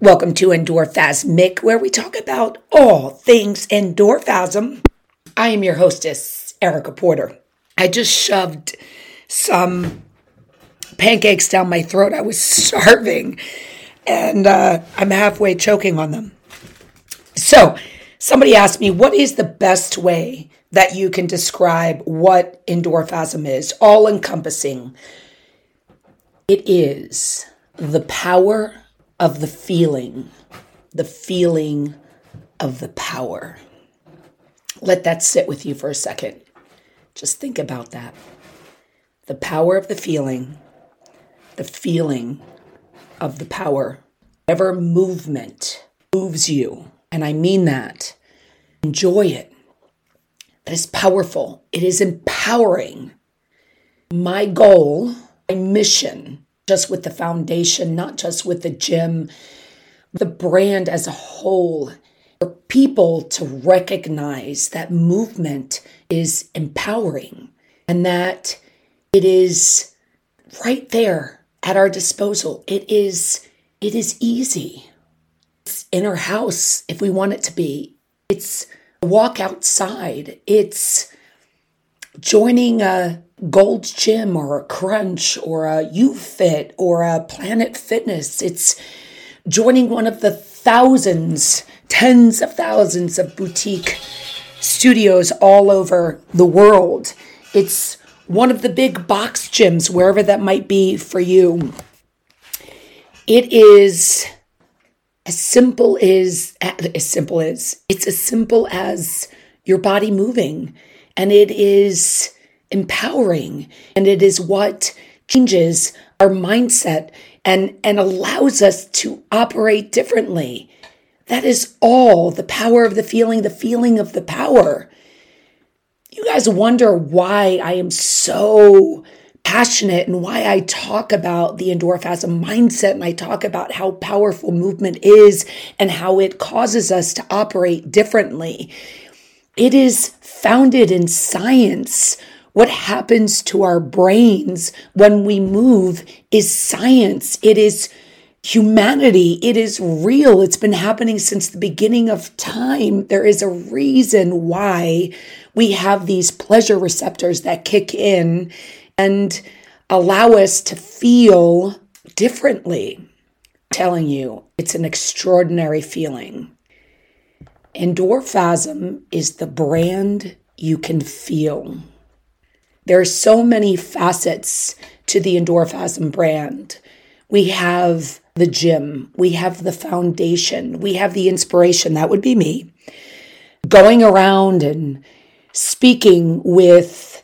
Welcome to Endorphasmic, where we talk about all things endorphasm. I am your hostess, Erica Porter. I just shoved some pancakes down my throat. I was starving, and uh, I'm halfway choking on them. So, somebody asked me, what is the best way that you can describe what endorphasm is? All encompassing. It is the power of the feeling, the feeling of the power. Let that sit with you for a second. Just think about that. The power of the feeling, the feeling of the power. Whatever movement moves you, and I mean that, enjoy it. That is powerful, it is empowering. My goal, my mission just with the foundation, not just with the gym, the brand as a whole, for people to recognize that movement is empowering and that it is right there at our disposal. It is it is easy. It's in our house if we want it to be. It's walk outside. It's joining a Gold's Gym or a Crunch or a YouFit or a Planet Fitness. It's joining one of the thousands, tens of thousands of boutique studios all over the world. It's one of the big box gyms, wherever that might be for you. It is as simple as as simple as it's as simple as your body moving and it is empowering and it is what changes our mindset and, and allows us to operate differently. That is all the power of the feeling, the feeling of the power. You guys wonder why I am so passionate and why I talk about the endorphasm mindset and I talk about how powerful movement is and how it causes us to operate differently. It is founded in science. What happens to our brains when we move is science. It is humanity. It is real. It's been happening since the beginning of time. There is a reason why we have these pleasure receptors that kick in and allow us to feel differently. I'm telling you, it's an extraordinary feeling. Endorphasm is the brand you can feel. There are so many facets to the Endorphasm brand. We have the gym, we have the foundation, we have the inspiration. That would be me. Going around and speaking with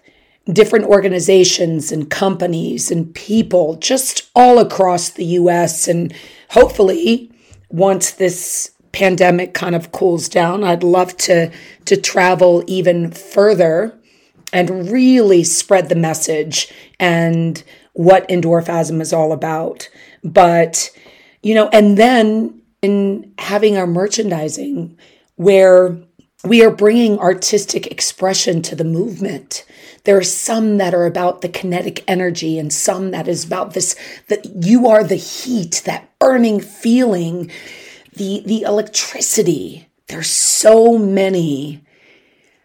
different organizations and companies and people just all across the US. And hopefully, once this pandemic kind of cools down, I'd love to to travel even further and really spread the message and what endorphasm is all about. But you know, and then in having our merchandising where we are bringing artistic expression to the movement. There are some that are about the kinetic energy and some that is about this that you are the heat, that burning feeling the the electricity. There's so many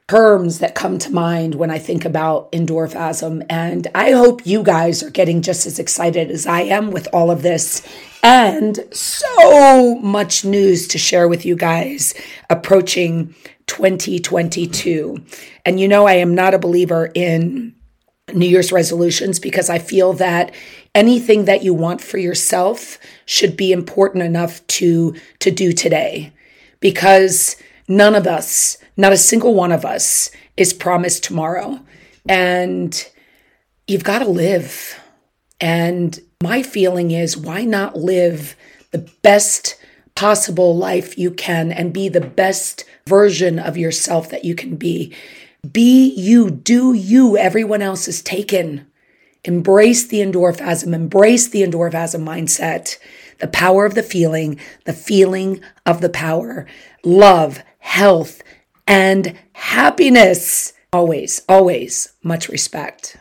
terms that come to mind when I think about endorphasm. And I hope you guys are getting just as excited as I am with all of this. And so much news to share with you guys approaching 2022. And you know, I am not a believer in New Year's resolutions because I feel that anything that you want for yourself should be important enough to to do today because none of us, not a single one of us is promised tomorrow. And you've got to live. And my feeling is why not live the best possible life you can and be the best version of yourself that you can be? Be you, do you. Everyone else is taken. Embrace the endorphasm, embrace the endorphasm mindset, the power of the feeling, the feeling of the power, love, health, and happiness. Always, always much respect.